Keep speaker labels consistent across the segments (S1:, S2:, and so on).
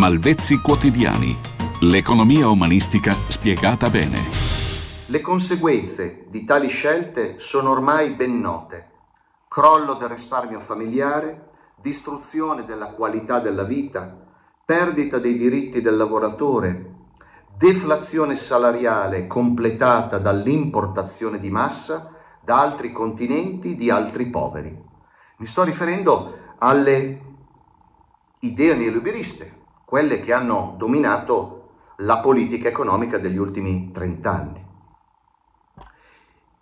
S1: Malvezzi quotidiani. L'economia umanistica spiegata bene.
S2: Le conseguenze di tali scelte sono ormai ben note. Crollo del risparmio familiare, distruzione della qualità della vita, perdita dei diritti del lavoratore, deflazione salariale completata dall'importazione di massa da altri continenti di altri poveri. Mi sto riferendo alle idee neoliberiste, quelle che hanno dominato la politica economica degli ultimi 30 anni.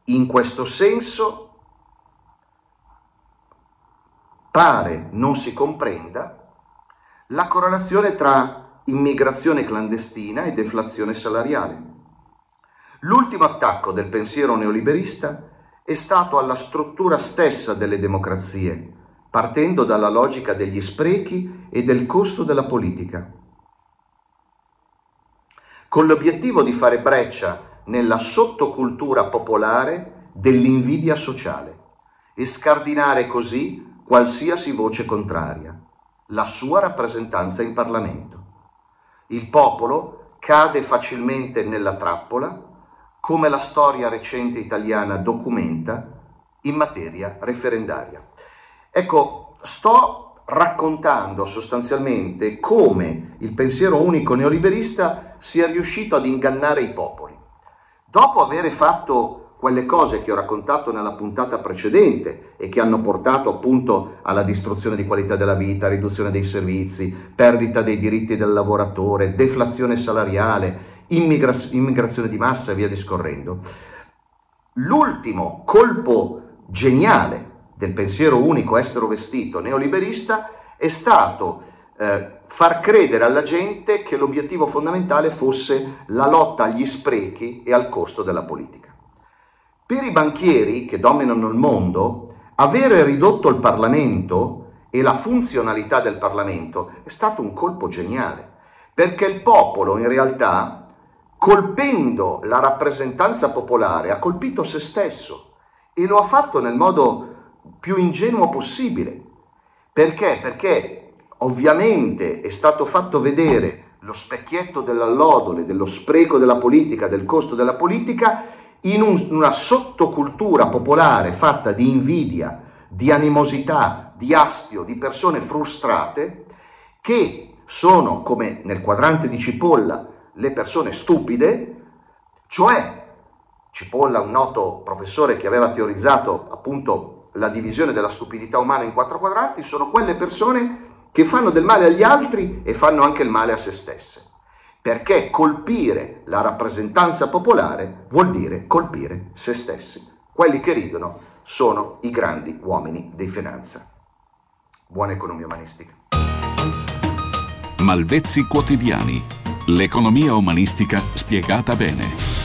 S2: In questo senso pare non si comprenda la correlazione tra immigrazione clandestina e deflazione salariale. L'ultimo attacco del pensiero neoliberista è stato alla struttura stessa delle democrazie, partendo dalla logica degli sprechi e del costo della politica, con l'obiettivo di fare breccia nella sottocultura popolare dell'invidia sociale e scardinare così qualsiasi voce contraria, la sua rappresentanza in Parlamento. Il popolo cade facilmente nella trappola, come la storia recente italiana documenta in materia referendaria. Ecco, sto raccontando sostanzialmente come il pensiero unico neoliberista sia riuscito ad ingannare i popoli. Dopo aver fatto quelle cose che ho raccontato nella puntata precedente e che hanno portato appunto alla distruzione di qualità della vita, riduzione dei servizi, perdita dei diritti del lavoratore, deflazione salariale, immigra- immigrazione di massa e via discorrendo. L'ultimo colpo geniale del pensiero unico estero vestito neoliberista è stato eh, far credere alla gente che l'obiettivo fondamentale fosse la lotta agli sprechi e al costo della politica. Per i banchieri che dominano il mondo, avere ridotto il Parlamento e la funzionalità del Parlamento è stato un colpo geniale, perché il popolo in realtà, colpendo la rappresentanza popolare, ha colpito se stesso e lo ha fatto nel modo più ingenuo possibile. Perché? Perché ovviamente è stato fatto vedere lo specchietto dell'allodole, dello spreco della politica, del costo della politica, in un, una sottocultura popolare fatta di invidia, di animosità, di astio, di persone frustrate, che sono, come nel quadrante di Cipolla, le persone stupide, cioè Cipolla, un noto professore che aveva teorizzato appunto la divisione della stupidità umana in quattro quadranti sono quelle persone che fanno del male agli altri e fanno anche il male a se stesse. Perché colpire la rappresentanza popolare vuol dire colpire se stessi. Quelli che ridono sono i grandi uomini di finanza. Buona economia umanistica.
S1: Malvezzi quotidiani. L'economia umanistica spiegata bene.